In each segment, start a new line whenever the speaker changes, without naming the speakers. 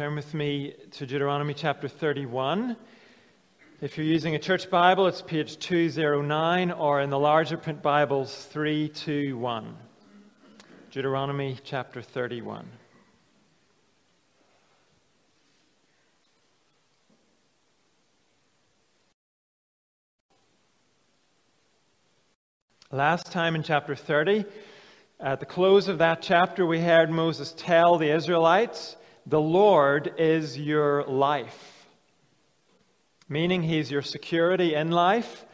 Turn with me to Deuteronomy chapter 31. If you're using a church Bible, it's page 209, or in the larger print Bibles, 321. Deuteronomy chapter 31. Last time in chapter 30, at the close of that chapter, we heard Moses tell the Israelites the Lord is your life, meaning He's your security in life.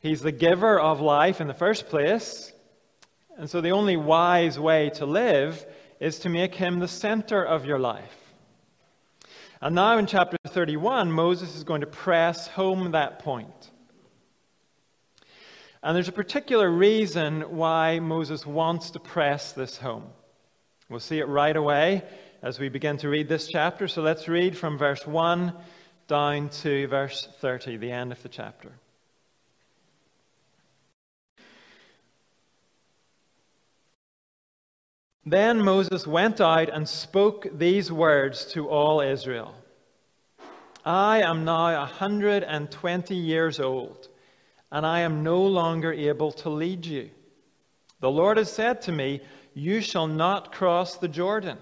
He's the giver of life in the first place. And so the only wise way to live is to make Him the center of your life. And now in chapter 31, Moses is going to press home that point. And there's a particular reason why Moses wants to press this home. We'll see it right away as we begin to read this chapter. So let's read from verse 1 down to verse 30, the end of the chapter. Then Moses went out and spoke these words to all Israel I am now a 120 years old, and I am no longer able to lead you. The Lord has said to me, You shall not cross the Jordan.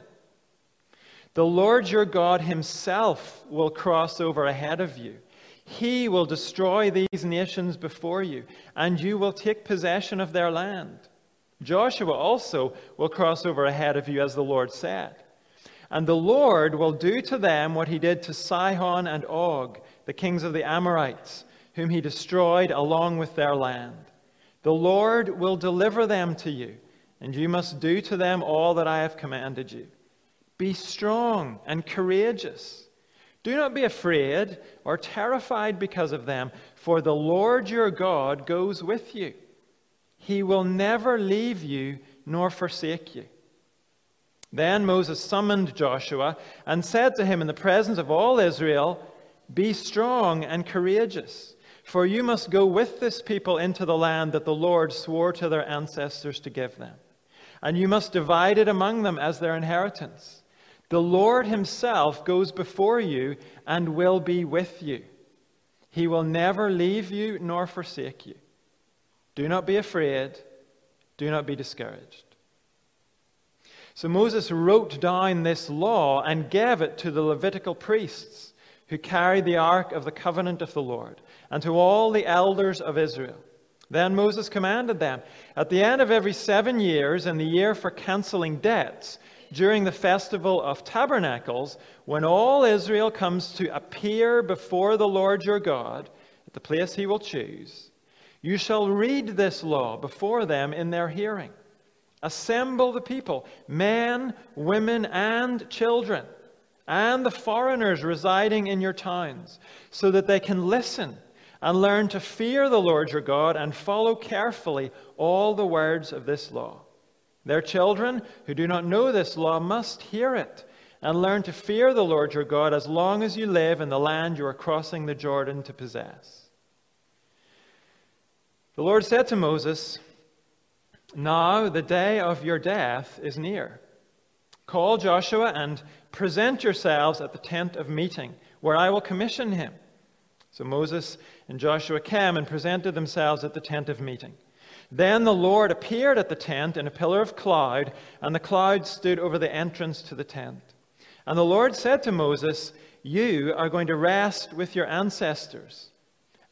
The Lord your God himself will cross over ahead of you. He will destroy these nations before you, and you will take possession of their land. Joshua also will cross over ahead of you, as the Lord said. And the Lord will do to them what he did to Sihon and Og, the kings of the Amorites, whom he destroyed along with their land. The Lord will deliver them to you, and you must do to them all that I have commanded you. Be strong and courageous. Do not be afraid or terrified because of them, for the Lord your God goes with you. He will never leave you nor forsake you. Then Moses summoned Joshua and said to him in the presence of all Israel, Be strong and courageous, for you must go with this people into the land that the Lord swore to their ancestors to give them. And you must divide it among them as their inheritance. The Lord Himself goes before you and will be with you. He will never leave you nor forsake you. Do not be afraid. Do not be discouraged. So Moses wrote down this law and gave it to the Levitical priests who carried the ark of the covenant of the Lord and to all the elders of Israel. Then Moses commanded them At the end of every seven years, in the year for canceling debts, during the festival of tabernacles, when all Israel comes to appear before the Lord your God at the place he will choose, you shall read this law before them in their hearing. Assemble the people, men, women, and children, and the foreigners residing in your towns, so that they can listen and learn to fear the Lord your God and follow carefully all the words of this law. Their children who do not know this law must hear it and learn to fear the Lord your God as long as you live in the land you are crossing the Jordan to possess. The Lord said to Moses, Now the day of your death is near. Call Joshua and present yourselves at the tent of meeting, where I will commission him. So Moses and Joshua came and presented themselves at the tent of meeting. Then the Lord appeared at the tent in a pillar of cloud, and the cloud stood over the entrance to the tent. And the Lord said to Moses, You are going to rest with your ancestors,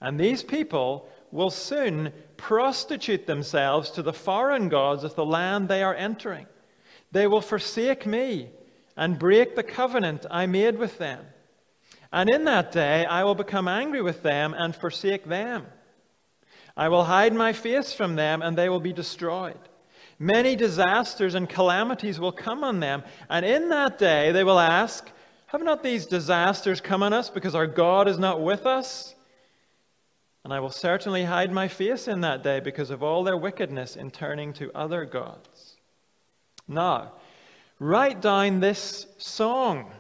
and these people will soon prostitute themselves to the foreign gods of the land they are entering. They will forsake me and break the covenant I made with them. And in that day I will become angry with them and forsake them. I will hide my face from them, and they will be destroyed. Many disasters and calamities will come on them, and in that day they will ask, Have not these disasters come on us because our God is not with us? And I will certainly hide my face in that day because of all their wickedness in turning to other gods. Now, write down this song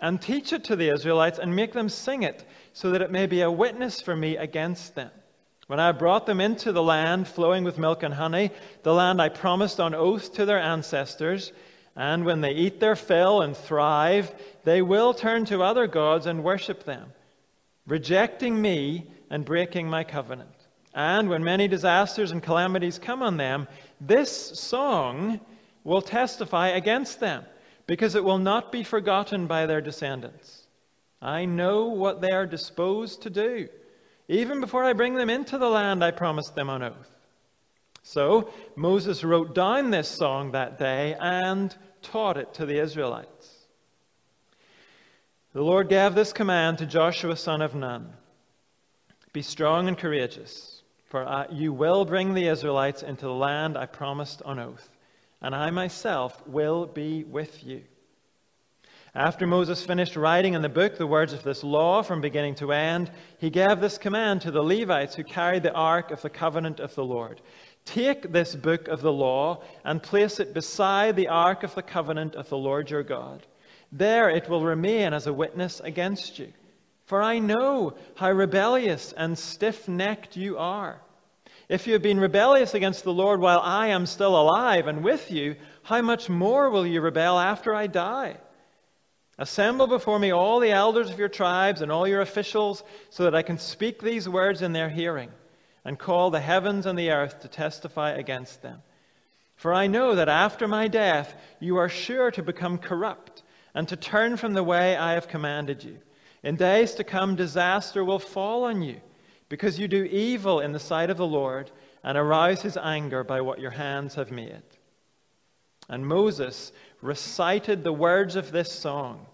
and teach it to the Israelites and make them sing it so that it may be a witness for me against them. When I brought them into the land flowing with milk and honey, the land I promised on oath to their ancestors, And when they eat their fill and thrive, they will turn to other gods and worship them, rejecting me and breaking my covenant. And when many disasters and calamities come on them, this song will testify against them, because it will not be forgotten by their descendants. I know what they are disposed to do. Even before I bring them into the land I promised them on oath. So Moses wrote down this song that day and taught it to the Israelites. The Lord gave this command to Joshua son of Nun Be strong and courageous, for you will bring the Israelites into the land I promised on oath, and I myself will be with you. After Moses finished writing in the book the words of this law from beginning to end, he gave this command to the Levites who carried the ark of the covenant of the Lord Take this book of the law and place it beside the ark of the covenant of the Lord your God. There it will remain as a witness against you. For I know how rebellious and stiff necked you are. If you have been rebellious against the Lord while I am still alive and with you, how much more will you rebel after I die? Assemble before me all the elders of your tribes and all your officials, so that I can speak these words in their hearing, and call the heavens and the earth to testify against them. For I know that after my death you are sure to become corrupt, and to turn from the way I have commanded you. In days to come, disaster will fall on you, because you do evil in the sight of the Lord, and arouse his anger by what your hands have made. And Moses recited the words of this song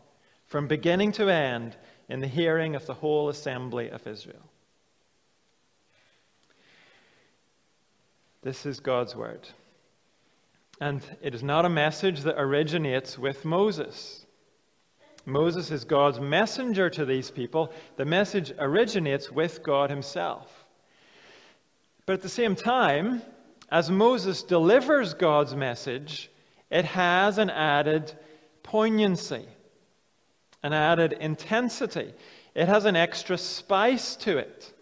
from beginning to end in the hearing of the whole assembly of Israel. This is God's word. And it is not a message that originates with Moses. Moses is God's messenger to these people. The message originates with God Himself. But at the same time, as Moses delivers God's message, it has an added poignancy, an added intensity. It has an extra spice to it.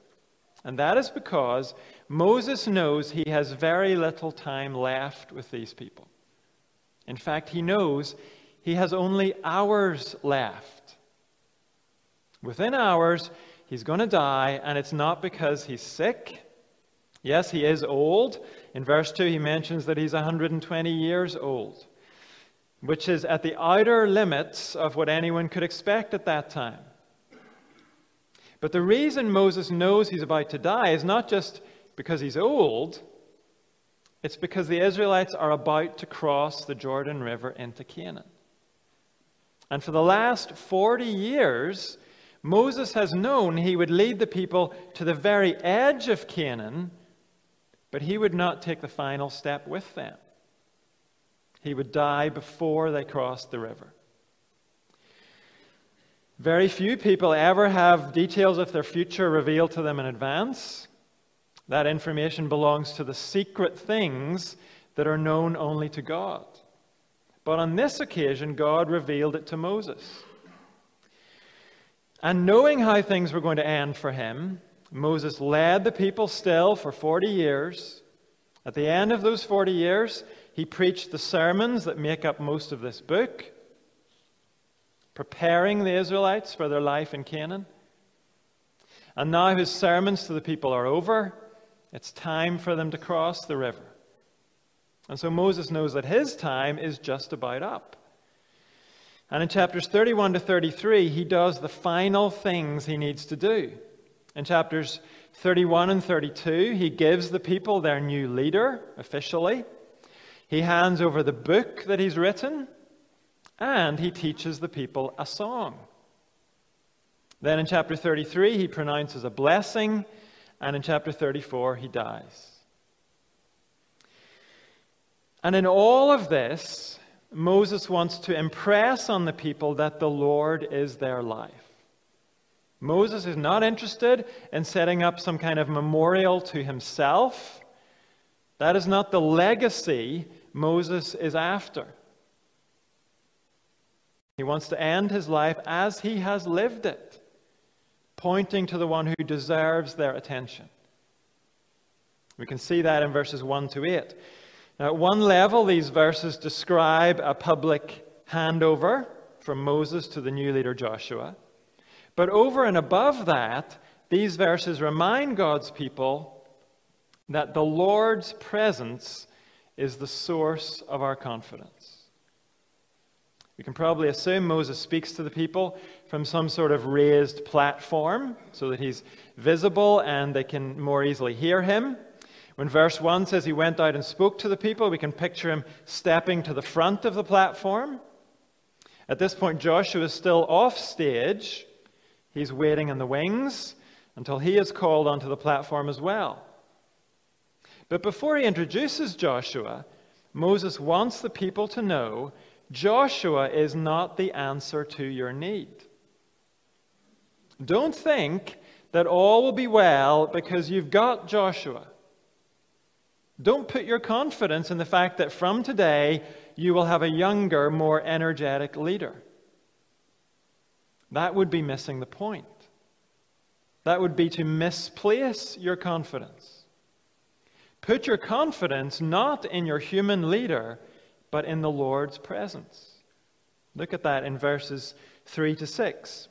And that is because Moses knows he has very little time left with these people. In fact, he knows he has only hours left. Within hours, he's going to die, and it's not because he's sick. Yes, he is old. In verse 2, he mentions that he's 120 years old, which is at the outer limits of what anyone could expect at that time. But the reason Moses knows he's about to die is not just because he's old, it's because the Israelites are about to cross the Jordan River into Canaan. And for the last 40 years, Moses has known he would lead the people to the very edge of Canaan but he would not take the final step with them. He would die before they crossed the river. Very few people ever have details of their future revealed to them in advance. That information belongs to the secret things that are known only to God. But on this occasion, God revealed it to Moses. And knowing how things were going to end for him, Moses led the people still for 40 years. At the end of those 40 years, he preached the sermons that make up most of this book, preparing the Israelites for their life in Canaan. And now his sermons to the people are over. It's time for them to cross the river. And so Moses knows that his time is just about up. And in chapters 31 to 33, he does the final things he needs to do. In chapters 31 and 32, he gives the people their new leader officially. He hands over the book that he's written, and he teaches the people a song. Then in chapter 33, he pronounces a blessing, and in chapter 34, he dies. And in all of this, Moses wants to impress on the people that the Lord is their life. Moses is not interested in setting up some kind of memorial to himself. That is not the legacy Moses is after. He wants to end his life as he has lived it, pointing to the one who deserves their attention. We can see that in verses 1 to 8. Now, at one level, these verses describe a public handover from Moses to the new leader Joshua. But over and above that, these verses remind God's people that the Lord's presence is the source of our confidence. We can probably assume Moses speaks to the people from some sort of raised platform so that he's visible and they can more easily hear him. When verse 1 says he went out and spoke to the people, we can picture him stepping to the front of the platform. At this point, Joshua is still off stage. He's waiting in the wings until he is called onto the platform as well. But before he introduces Joshua, Moses wants the people to know Joshua is not the answer to your need. Don't think that all will be well because you've got Joshua. Don't put your confidence in the fact that from today you will have a younger, more energetic leader. That would be missing the point. That would be to misplace your confidence. Put your confidence not in your human leader, but in the Lord's presence. Look at that in verses 3 to 6.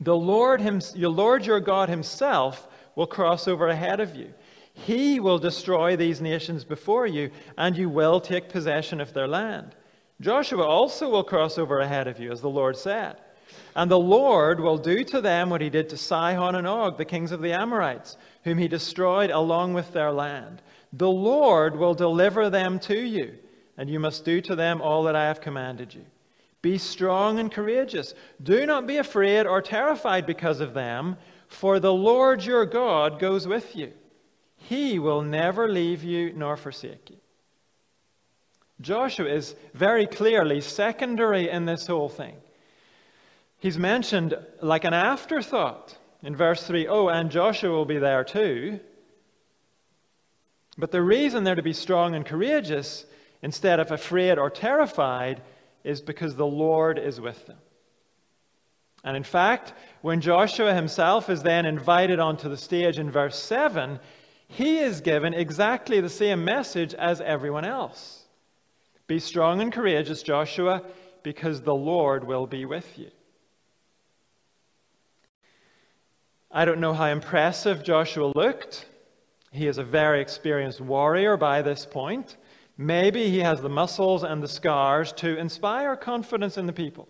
The Lord, your Lord your God himself will cross over ahead of you. He will destroy these nations before you, and you will take possession of their land. Joshua also will cross over ahead of you, as the Lord said. And the Lord will do to them what he did to Sihon and Og, the kings of the Amorites, whom he destroyed along with their land. The Lord will deliver them to you, and you must do to them all that I have commanded you. Be strong and courageous. Do not be afraid or terrified because of them, for the Lord your God goes with you. He will never leave you nor forsake you. Joshua is very clearly secondary in this whole thing. He's mentioned like an afterthought in verse 3 oh, and Joshua will be there too. But the reason they're to be strong and courageous instead of afraid or terrified is because the Lord is with them. And in fact, when Joshua himself is then invited onto the stage in verse 7, he is given exactly the same message as everyone else Be strong and courageous, Joshua, because the Lord will be with you. I don't know how impressive Joshua looked. He is a very experienced warrior by this point. Maybe he has the muscles and the scars to inspire confidence in the people.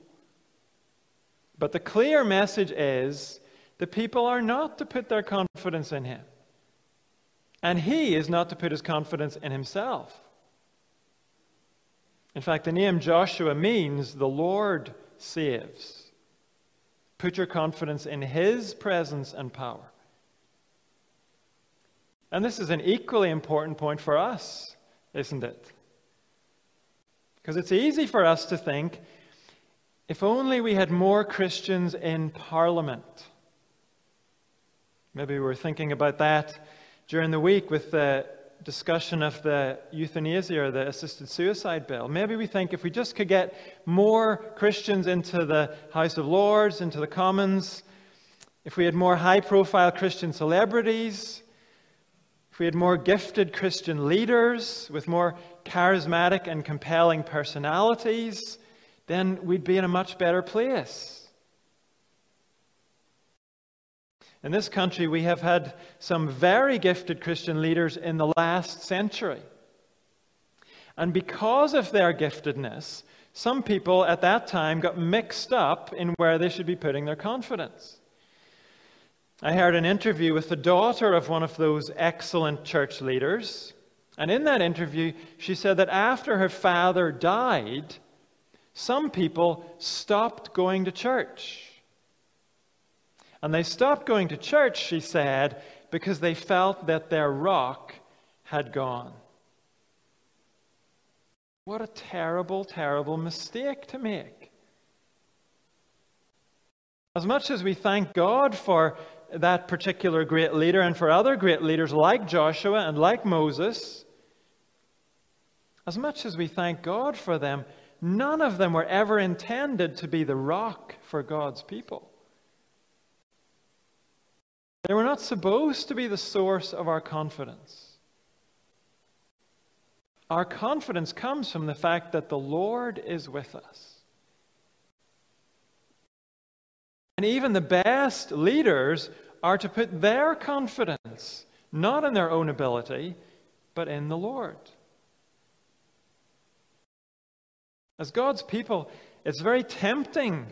But the clear message is the people are not to put their confidence in him. And he is not to put his confidence in himself. In fact, the name Joshua means the Lord saves. Put your confidence in His presence and power. And this is an equally important point for us, isn't it? Because it's easy for us to think if only we had more Christians in Parliament. Maybe we were thinking about that during the week with the discussion of the euthanasia or the assisted suicide bill. Maybe we think if we just could get more Christians into the House of Lords, into the Commons, if we had more high profile Christian celebrities, if we had more gifted Christian leaders with more charismatic and compelling personalities, then we'd be in a much better place. In this country, we have had some very gifted Christian leaders in the last century. And because of their giftedness, some people at that time got mixed up in where they should be putting their confidence. I heard an interview with the daughter of one of those excellent church leaders. And in that interview, she said that after her father died, some people stopped going to church. And they stopped going to church, she said, because they felt that their rock had gone. What a terrible, terrible mistake to make. As much as we thank God for that particular great leader and for other great leaders like Joshua and like Moses, as much as we thank God for them, none of them were ever intended to be the rock for God's people. They were not supposed to be the source of our confidence. Our confidence comes from the fact that the Lord is with us. And even the best leaders are to put their confidence not in their own ability, but in the Lord. As God's people, it's very tempting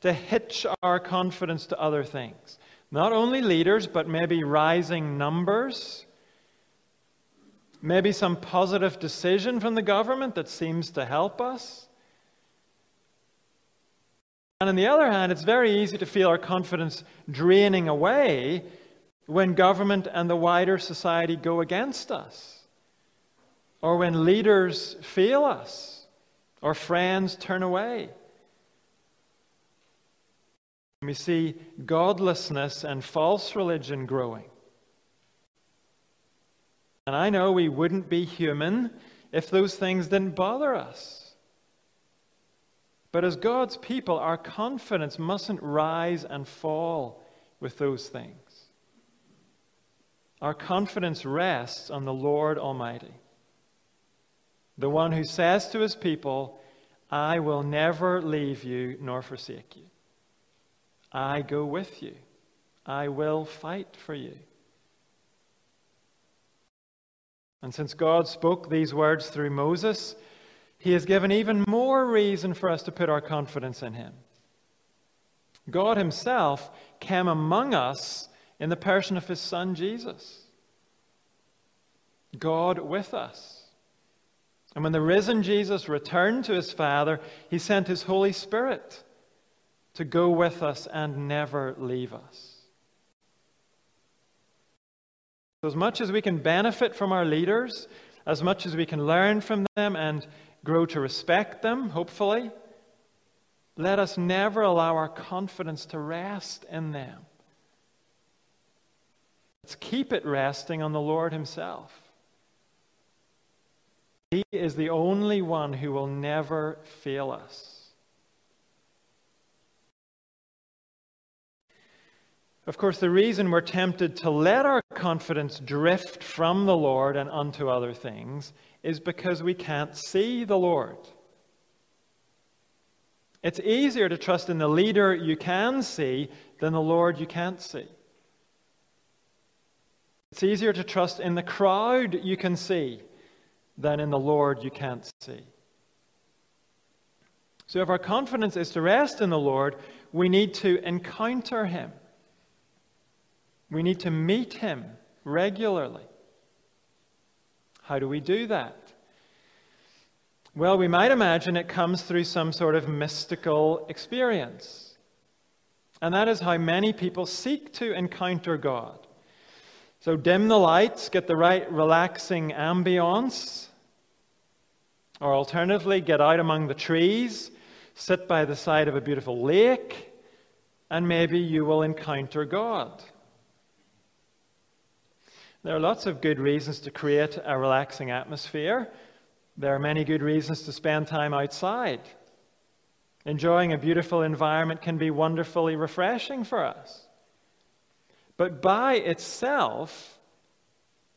to hitch our confidence to other things. Not only leaders, but maybe rising numbers, maybe some positive decision from the government that seems to help us. And on the other hand, it's very easy to feel our confidence draining away when government and the wider society go against us, or when leaders fail us, or friends turn away. We see godlessness and false religion growing. And I know we wouldn't be human if those things didn't bother us. But as God's people, our confidence mustn't rise and fall with those things. Our confidence rests on the Lord Almighty, the one who says to his people, I will never leave you nor forsake you. I go with you. I will fight for you. And since God spoke these words through Moses, he has given even more reason for us to put our confidence in him. God himself came among us in the person of his son Jesus. God with us. And when the risen Jesus returned to his Father, he sent his Holy Spirit to go with us and never leave us. So as much as we can benefit from our leaders, as much as we can learn from them and grow to respect them, hopefully, let us never allow our confidence to rest in them. Let's keep it resting on the Lord Himself. He is the only one who will never fail us. Of course, the reason we're tempted to let our confidence drift from the Lord and unto other things is because we can't see the Lord. It's easier to trust in the leader you can see than the Lord you can't see. It's easier to trust in the crowd you can see than in the Lord you can't see. So, if our confidence is to rest in the Lord, we need to encounter Him. We need to meet Him regularly. How do we do that? Well, we might imagine it comes through some sort of mystical experience. And that is how many people seek to encounter God. So dim the lights, get the right relaxing ambience. Or alternatively, get out among the trees, sit by the side of a beautiful lake, and maybe you will encounter God. There are lots of good reasons to create a relaxing atmosphere. There are many good reasons to spend time outside. Enjoying a beautiful environment can be wonderfully refreshing for us. But by itself,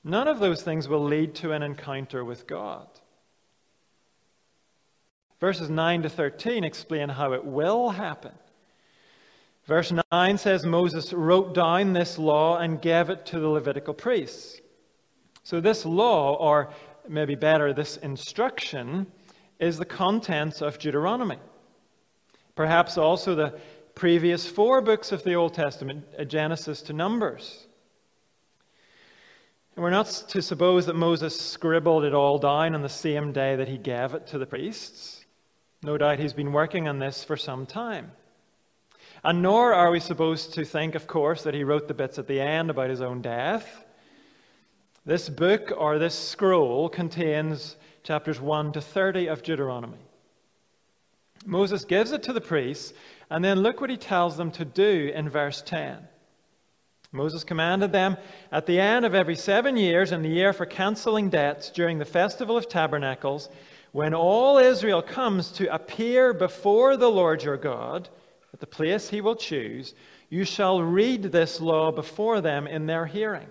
none of those things will lead to an encounter with God. Verses 9 to 13 explain how it will happen. Verse 9 says Moses wrote down this law and gave it to the Levitical priests. So, this law, or maybe better, this instruction, is the contents of Deuteronomy. Perhaps also the previous four books of the Old Testament, uh, Genesis to Numbers. And we're not to suppose that Moses scribbled it all down on the same day that he gave it to the priests. No doubt he's been working on this for some time. And nor are we supposed to think, of course, that he wrote the bits at the end about his own death. This book or this scroll contains chapters 1 to 30 of Deuteronomy. Moses gives it to the priests, and then look what he tells them to do in verse 10. Moses commanded them at the end of every seven years, in the year for canceling debts, during the festival of tabernacles, when all Israel comes to appear before the Lord your God, at the place he will choose, you shall read this law before them in their hearing.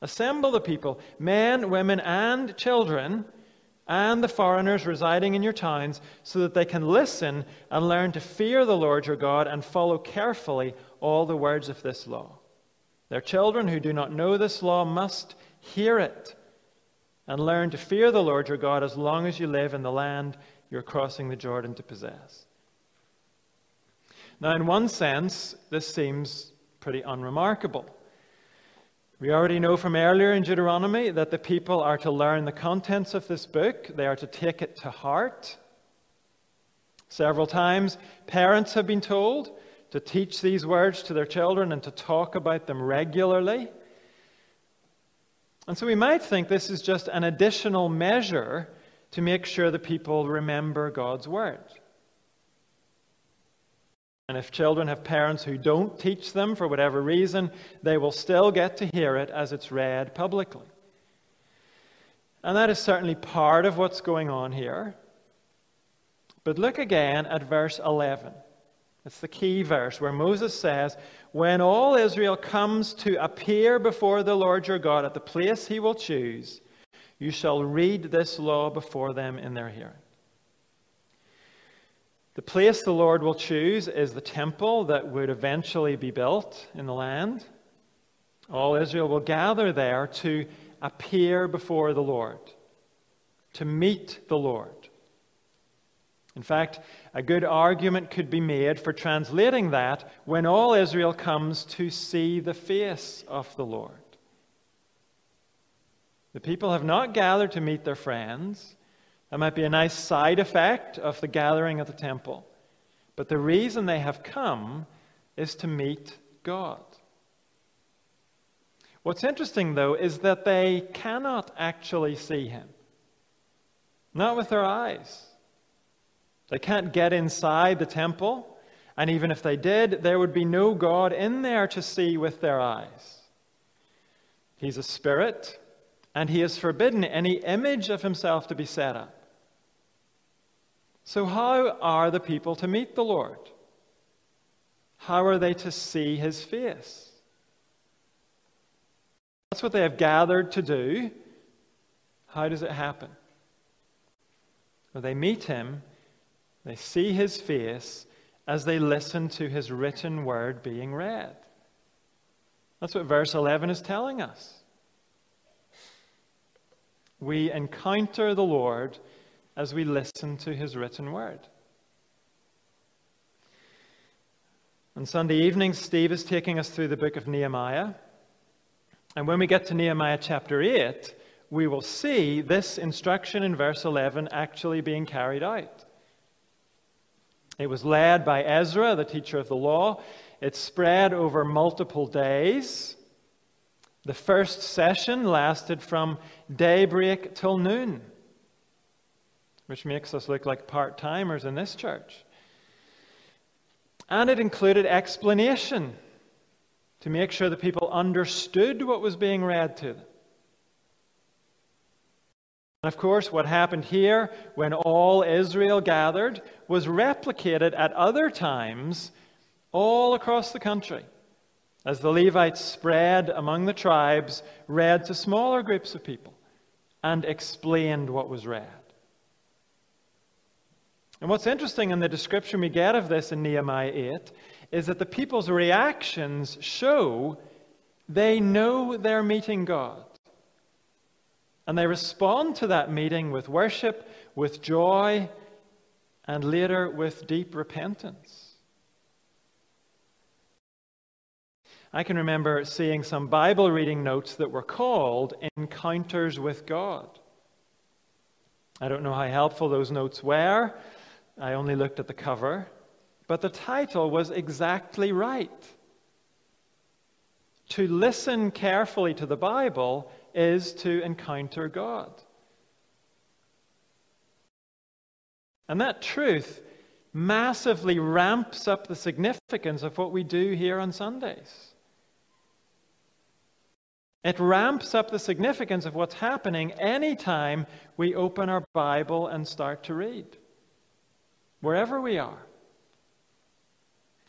Assemble the people, men, women, and children and the foreigners residing in your towns, so that they can listen and learn to fear the Lord your God and follow carefully all the words of this law. Their children who do not know this law must hear it and learn to fear the Lord your God as long as you live in the land you're crossing the Jordan to possess. Now, in one sense, this seems pretty unremarkable. We already know from earlier in Deuteronomy that the people are to learn the contents of this book, they are to take it to heart. Several times, parents have been told to teach these words to their children and to talk about them regularly. And so we might think this is just an additional measure to make sure the people remember God's word. And if children have parents who don't teach them for whatever reason, they will still get to hear it as it's read publicly. And that is certainly part of what's going on here. But look again at verse 11. It's the key verse where Moses says, When all Israel comes to appear before the Lord your God at the place he will choose, you shall read this law before them in their hearing. The place the Lord will choose is the temple that would eventually be built in the land. All Israel will gather there to appear before the Lord, to meet the Lord. In fact, a good argument could be made for translating that when all Israel comes to see the face of the Lord. The people have not gathered to meet their friends. That might be a nice side effect of the gathering at the temple. But the reason they have come is to meet God. What's interesting, though, is that they cannot actually see Him. Not with their eyes. They can't get inside the temple, and even if they did, there would be no God in there to see with their eyes. He's a spirit, and He has forbidden any image of Himself to be set up. So, how are the people to meet the Lord? How are they to see his face? That's what they have gathered to do. How does it happen? Well, they meet him, they see his face as they listen to his written word being read. That's what verse 11 is telling us. We encounter the Lord as we listen to his written word. On Sunday evening, Steve is taking us through the book of Nehemiah. And when we get to Nehemiah chapter 8, we will see this instruction in verse 11 actually being carried out. It was led by Ezra, the teacher of the law. It spread over multiple days. The first session lasted from daybreak till noon which makes us look like part timers in this church. And it included explanation to make sure that people understood what was being read to them. And of course, what happened here when all Israel gathered was replicated at other times all across the country as the Levites spread among the tribes, read to smaller groups of people, and explained what was read. And what's interesting in the description we get of this in Nehemiah 8 is that the people's reactions show they know they're meeting God. And they respond to that meeting with worship, with joy, and later with deep repentance. I can remember seeing some Bible reading notes that were called Encounters with God. I don't know how helpful those notes were. I only looked at the cover, but the title was exactly right. To listen carefully to the Bible is to encounter God. And that truth massively ramps up the significance of what we do here on Sundays. It ramps up the significance of what's happening anytime we open our Bible and start to read wherever we are.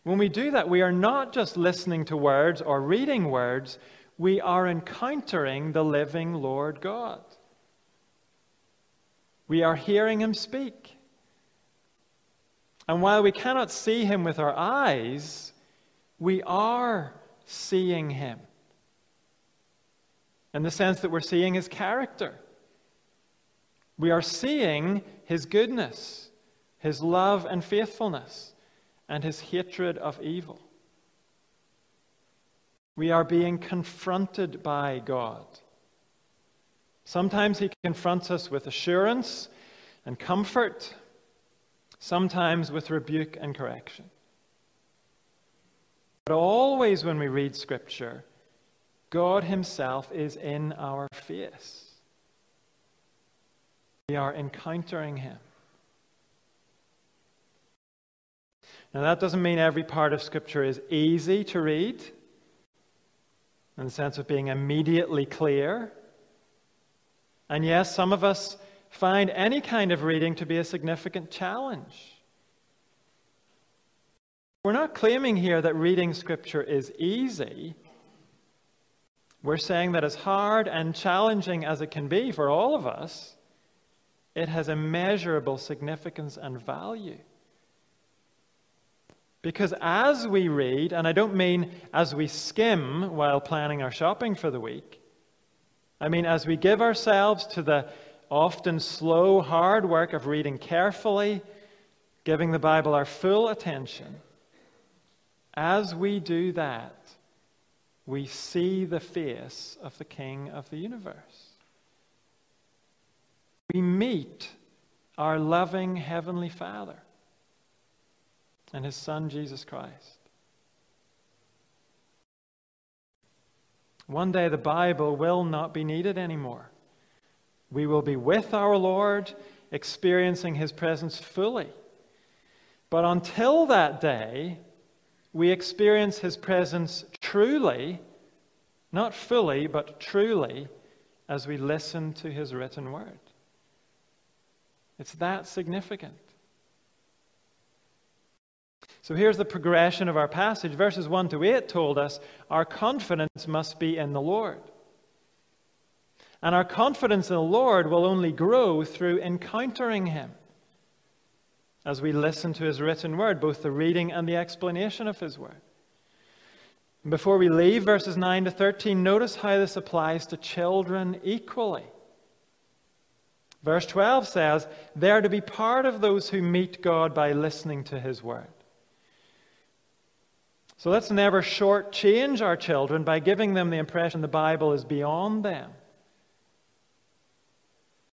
When we do that, we are not just listening to words or reading words, we are encountering the living Lord God. We are hearing him speak. And while we cannot see him with our eyes, we are seeing him. In the sense that we're seeing his character. We are seeing his goodness, his love and faithfulness, and his hatred of evil. We are being confronted by God. Sometimes he confronts us with assurance and comfort sometimes with rebuke and correction. But always when we read Scripture, God Himself is in our face. We are encountering Him. Now, that doesn't mean every part of Scripture is easy to read, in the sense of being immediately clear. And yes, some of us find any kind of reading to be a significant challenge. We're not claiming here that reading Scripture is easy. We're saying that as hard and challenging as it can be for all of us, it has immeasurable significance and value. Because as we read, and I don't mean as we skim while planning our shopping for the week, I mean as we give ourselves to the often slow, hard work of reading carefully, giving the Bible our full attention, as we do that, we see the face of the King of the universe. We meet our loving Heavenly Father and His Son, Jesus Christ. One day the Bible will not be needed anymore. We will be with our Lord, experiencing his presence fully. But until that day, we experience his presence truly, not fully, but truly, as we listen to his written word. It's that significant. So here's the progression of our passage. Verses 1 to 8 told us our confidence must be in the Lord. And our confidence in the Lord will only grow through encountering Him as we listen to His written word, both the reading and the explanation of His word. Before we leave verses 9 to 13, notice how this applies to children equally. Verse 12 says, They are to be part of those who meet God by listening to His word. So let's never shortchange our children by giving them the impression the Bible is beyond them.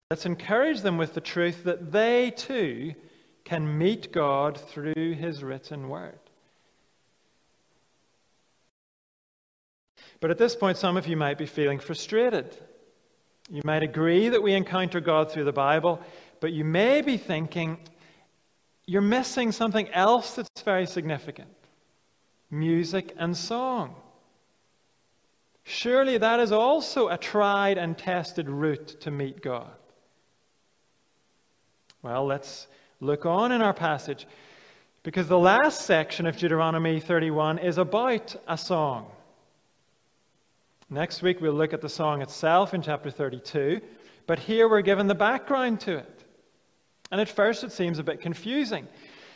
Let's encourage them with the truth that they too can meet God through His written word. But at this point, some of you might be feeling frustrated. You might agree that we encounter God through the Bible, but you may be thinking you're missing something else that's very significant music and song. Surely that is also a tried and tested route to meet God. Well, let's look on in our passage because the last section of Deuteronomy 31 is about a song. Next week we'll look at the song itself in chapter 32, but here we're given the background to it. And at first it seems a bit confusing.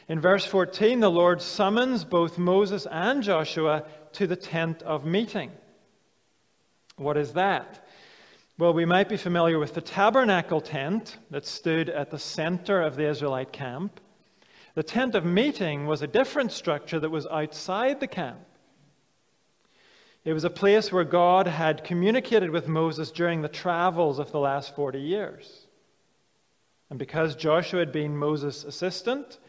In verse 14, the Lord summons both Moses and Joshua to the tent of meeting. What is that? Well, we might be familiar with the tabernacle tent that stood at the center of the Israelite camp. The tent of meeting was a different structure that was outside the camp. It was a place where God had communicated with Moses during the travels of the last 40 years. And because Joshua had been Moses' assistant,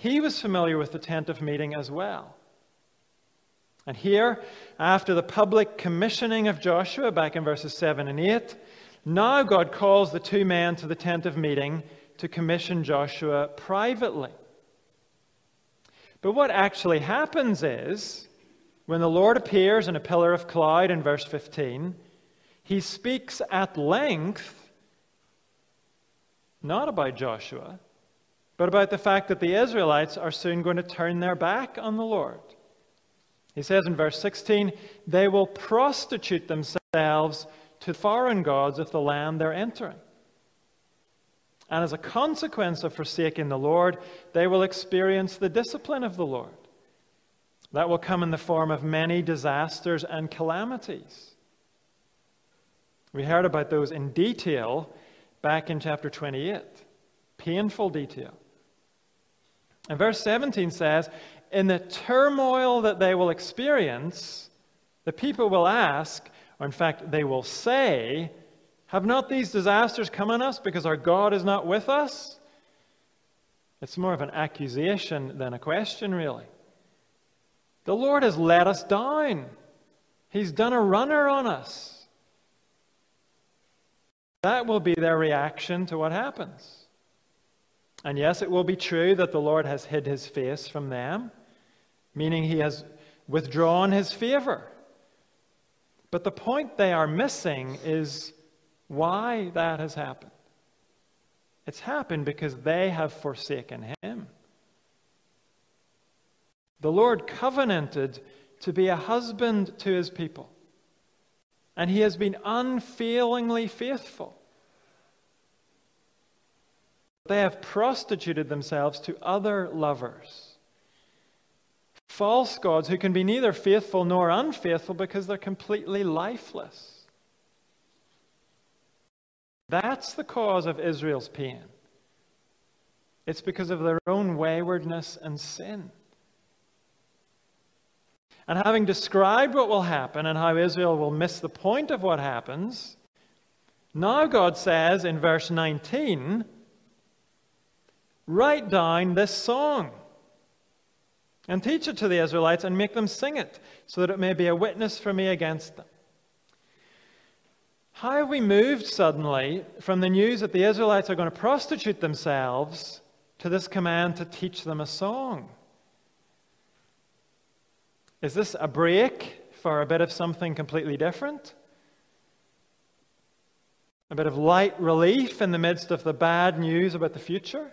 he was familiar with the tent of meeting as well. And here, after the public commissioning of Joshua, back in verses 7 and 8, now God calls the two men to the tent of meeting to commission Joshua privately. But what actually happens is, when the Lord appears in a pillar of cloud in verse 15, he speaks at length not about Joshua, but about the fact that the Israelites are soon going to turn their back on the Lord. He says in verse 16, they will prostitute themselves to foreign gods of the land they're entering. And as a consequence of forsaking the Lord, they will experience the discipline of the Lord. That will come in the form of many disasters and calamities. We heard about those in detail back in chapter 28. Painful detail. And verse 17 says, In the turmoil that they will experience, the people will ask, or in fact, they will say, Have not these disasters come on us because our God is not with us? It's more of an accusation than a question, really. The Lord has let us down. He's done a runner on us. That will be their reaction to what happens. And yes, it will be true that the Lord has hid his face from them, meaning he has withdrawn his favor. But the point they are missing is why that has happened. It's happened because they have forsaken him. The Lord covenanted to be a husband to his people, and he has been unfailingly faithful. They have prostituted themselves to other lovers. False gods who can be neither faithful nor unfaithful because they're completely lifeless. That's the cause of Israel's pain. It's because of their own waywardness and sin. And having described what will happen and how Israel will miss the point of what happens, now God says in verse 19, Write down this song and teach it to the Israelites and make them sing it so that it may be a witness for me against them. How have we moved suddenly from the news that the Israelites are going to prostitute themselves to this command to teach them a song? Is this a break for a bit of something completely different? A bit of light relief in the midst of the bad news about the future?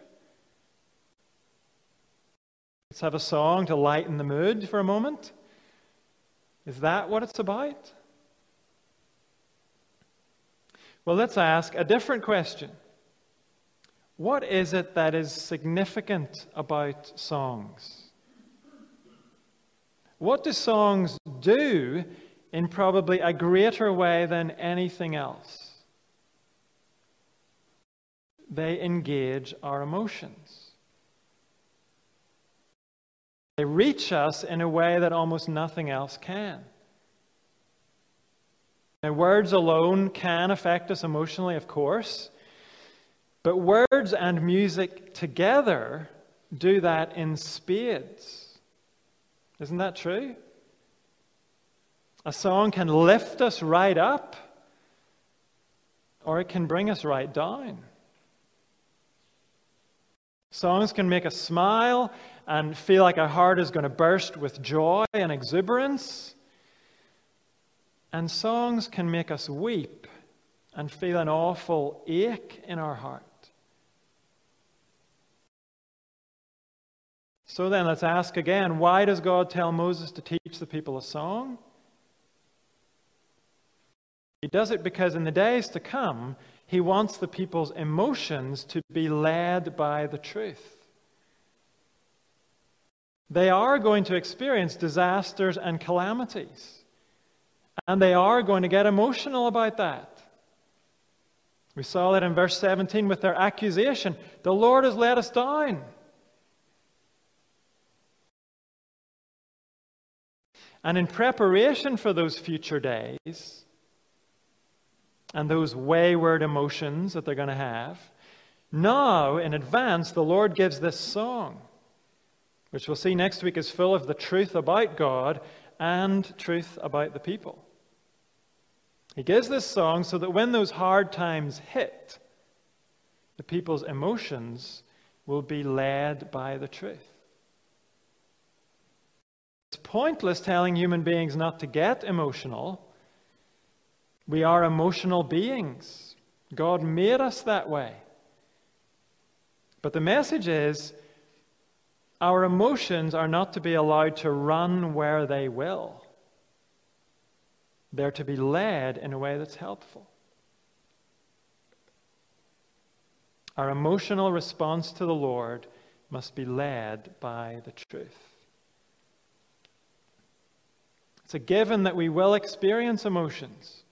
Let's have a song to lighten the mood for a moment. Is that what it's about? Well, let's ask a different question. What is it that is significant about songs? What do songs do in probably a greater way than anything else? They engage our emotions. They reach us in a way that almost nothing else can. Now, words alone can affect us emotionally, of course, but words and music together do that in spades. Isn't that true? A song can lift us right up, or it can bring us right down. Songs can make us smile and feel like our heart is going to burst with joy and exuberance. And songs can make us weep and feel an awful ache in our heart. So then, let's ask again why does God tell Moses to teach the people a song? He does it because in the days to come, he wants the people's emotions to be led by the truth. They are going to experience disasters and calamities. And they are going to get emotional about that. We saw that in verse 17 with their accusation the Lord has let us down. And in preparation for those future days and those wayward emotions that they're going to have, now in advance, the Lord gives this song which we'll see next week is full of the truth about God and truth about the people. He gives this song so that when those hard times hit, the people's emotions will be led by the truth. It's pointless telling human beings not to get emotional. We are emotional beings. God made us that way. But the message is our emotions are not to be allowed to run where they will. They're to be led in a way that's helpful. Our emotional response to the Lord must be led by the truth. It's a given that we will experience emotions,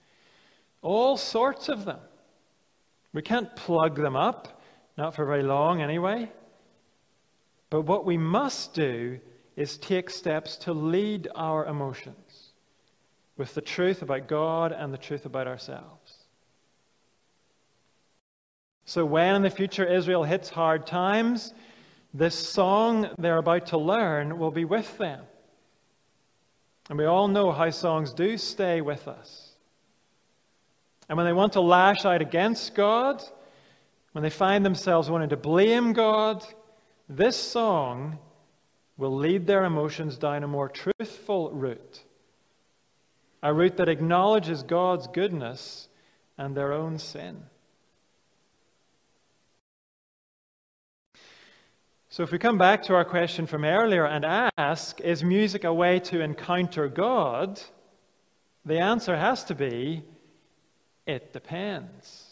all sorts of them. We can't plug them up, not for very long anyway. But what we must do is take steps to lead our emotions with the truth about God and the truth about ourselves. So, when in the future Israel hits hard times, this song they're about to learn will be with them. And we all know how songs do stay with us. And when they want to lash out against God, when they find themselves wanting to blame God, this song will lead their emotions down a more truthful route, a route that acknowledges God's goodness and their own sin. So, if we come back to our question from earlier and ask, is music a way to encounter God? The answer has to be, it depends.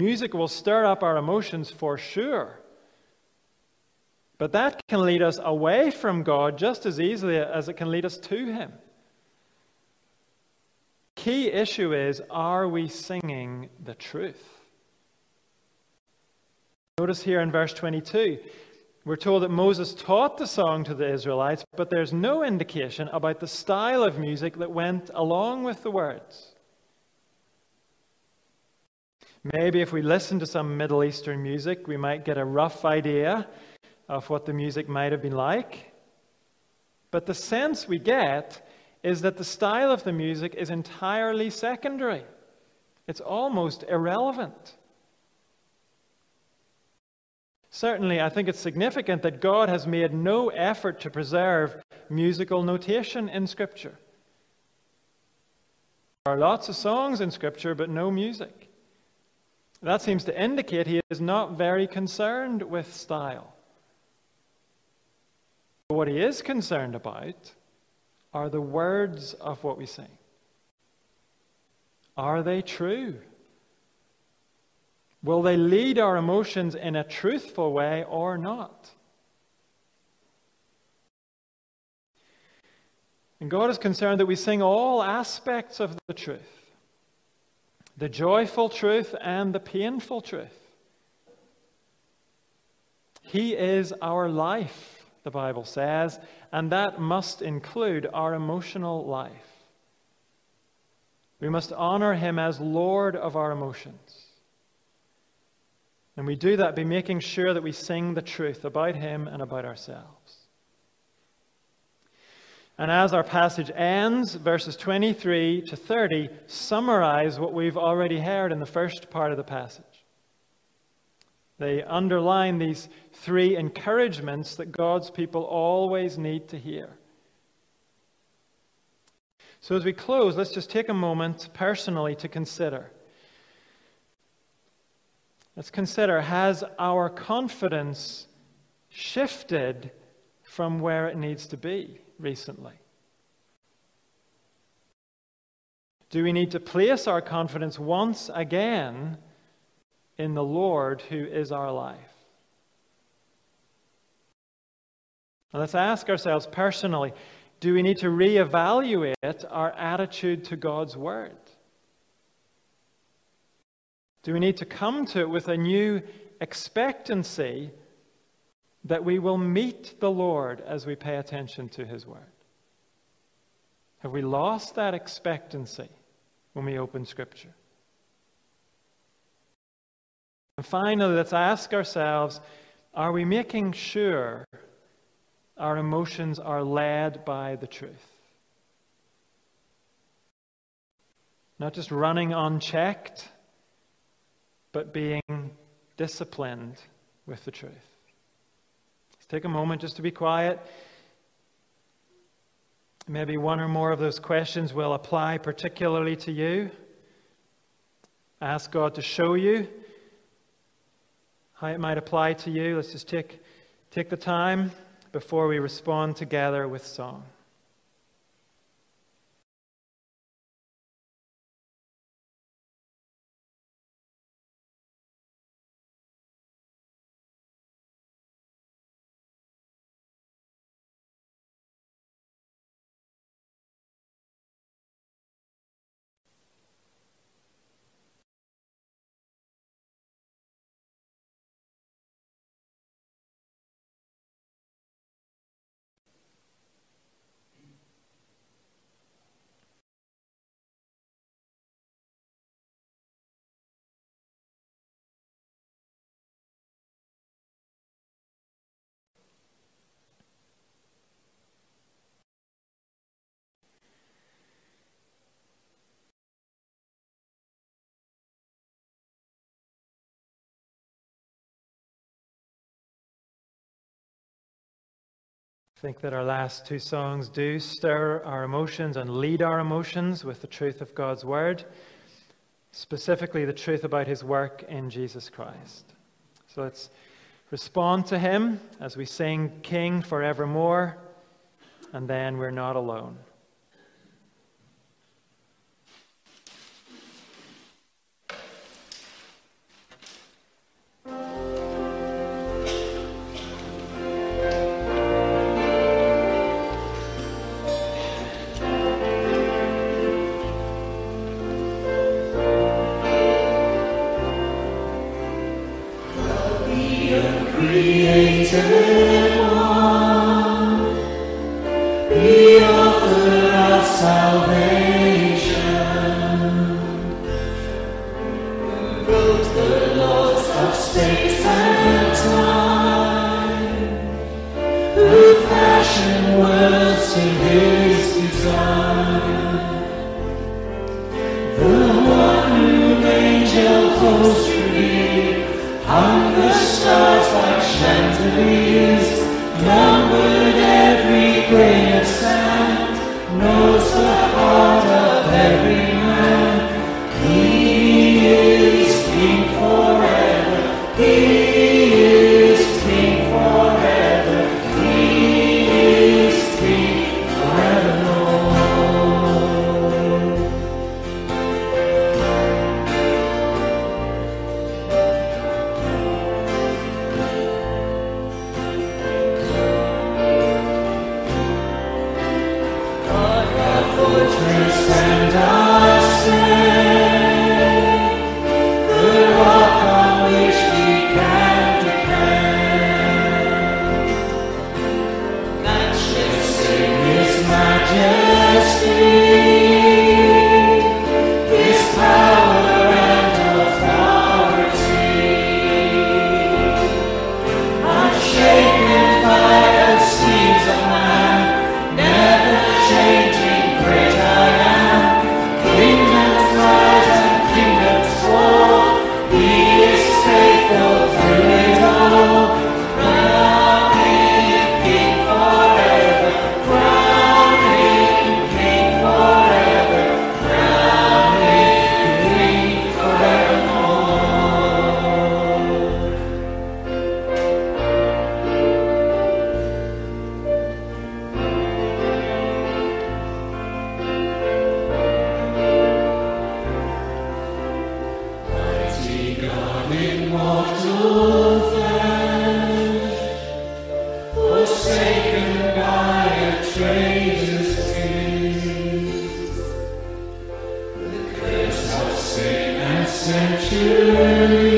Music will stir up our emotions for sure. But that can lead us away from God just as easily as it can lead us to Him. Key issue is are we singing the truth? Notice here in verse 22, we're told that Moses taught the song to the Israelites, but there's no indication about the style of music that went along with the words. Maybe if we listen to some Middle Eastern music, we might get a rough idea of what the music might have been like. But the sense we get is that the style of the music is entirely secondary, it's almost irrelevant. Certainly, I think it's significant that God has made no effort to preserve musical notation in Scripture. There are lots of songs in Scripture, but no music. That seems to indicate he is not very concerned with style. What he is concerned about are the words of what we sing. Are they true? Will they lead our emotions in a truthful way or not? And God is concerned that we sing all aspects of the truth the joyful truth and the painful truth. He is our life, the Bible says, and that must include our emotional life. We must honor Him as Lord of our emotions. And we do that by making sure that we sing the truth about Him and about ourselves. And as our passage ends, verses 23 to 30 summarize what we've already heard in the first part of the passage. They underline these three encouragements that God's people always need to hear. So, as we close, let's just take a moment personally to consider Let's consider has our confidence shifted from where it needs to be recently? Do we need to place our confidence once again in the Lord who is our life? Now let's ask ourselves personally do we need to reevaluate our attitude to God's Word? Do we need to come to it with a new expectancy that we will meet the Lord as we pay attention to His Word? Have we lost that expectancy when we open Scripture? And finally, let's ask ourselves are we making sure our emotions are led by the truth? Not just running unchecked but being disciplined with the truth. Take a moment just to be quiet. Maybe one or more of those questions will apply particularly to you. Ask God to show you how it might apply to you. Let's just take, take the time before we respond together with song.
I think that our last two songs do stir our emotions and lead our emotions with the truth of God's Word, specifically the truth about His work in Jesus Christ. So let's respond to Him as we sing King forevermore, and then we're not alone. sanctuary.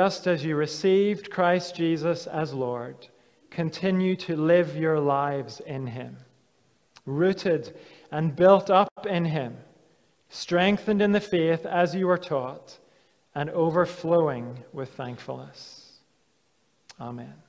Just as you received Christ Jesus as Lord, continue to live your lives in Him, rooted and built up in Him, strengthened in the faith as you were taught, and overflowing with thankfulness. Amen.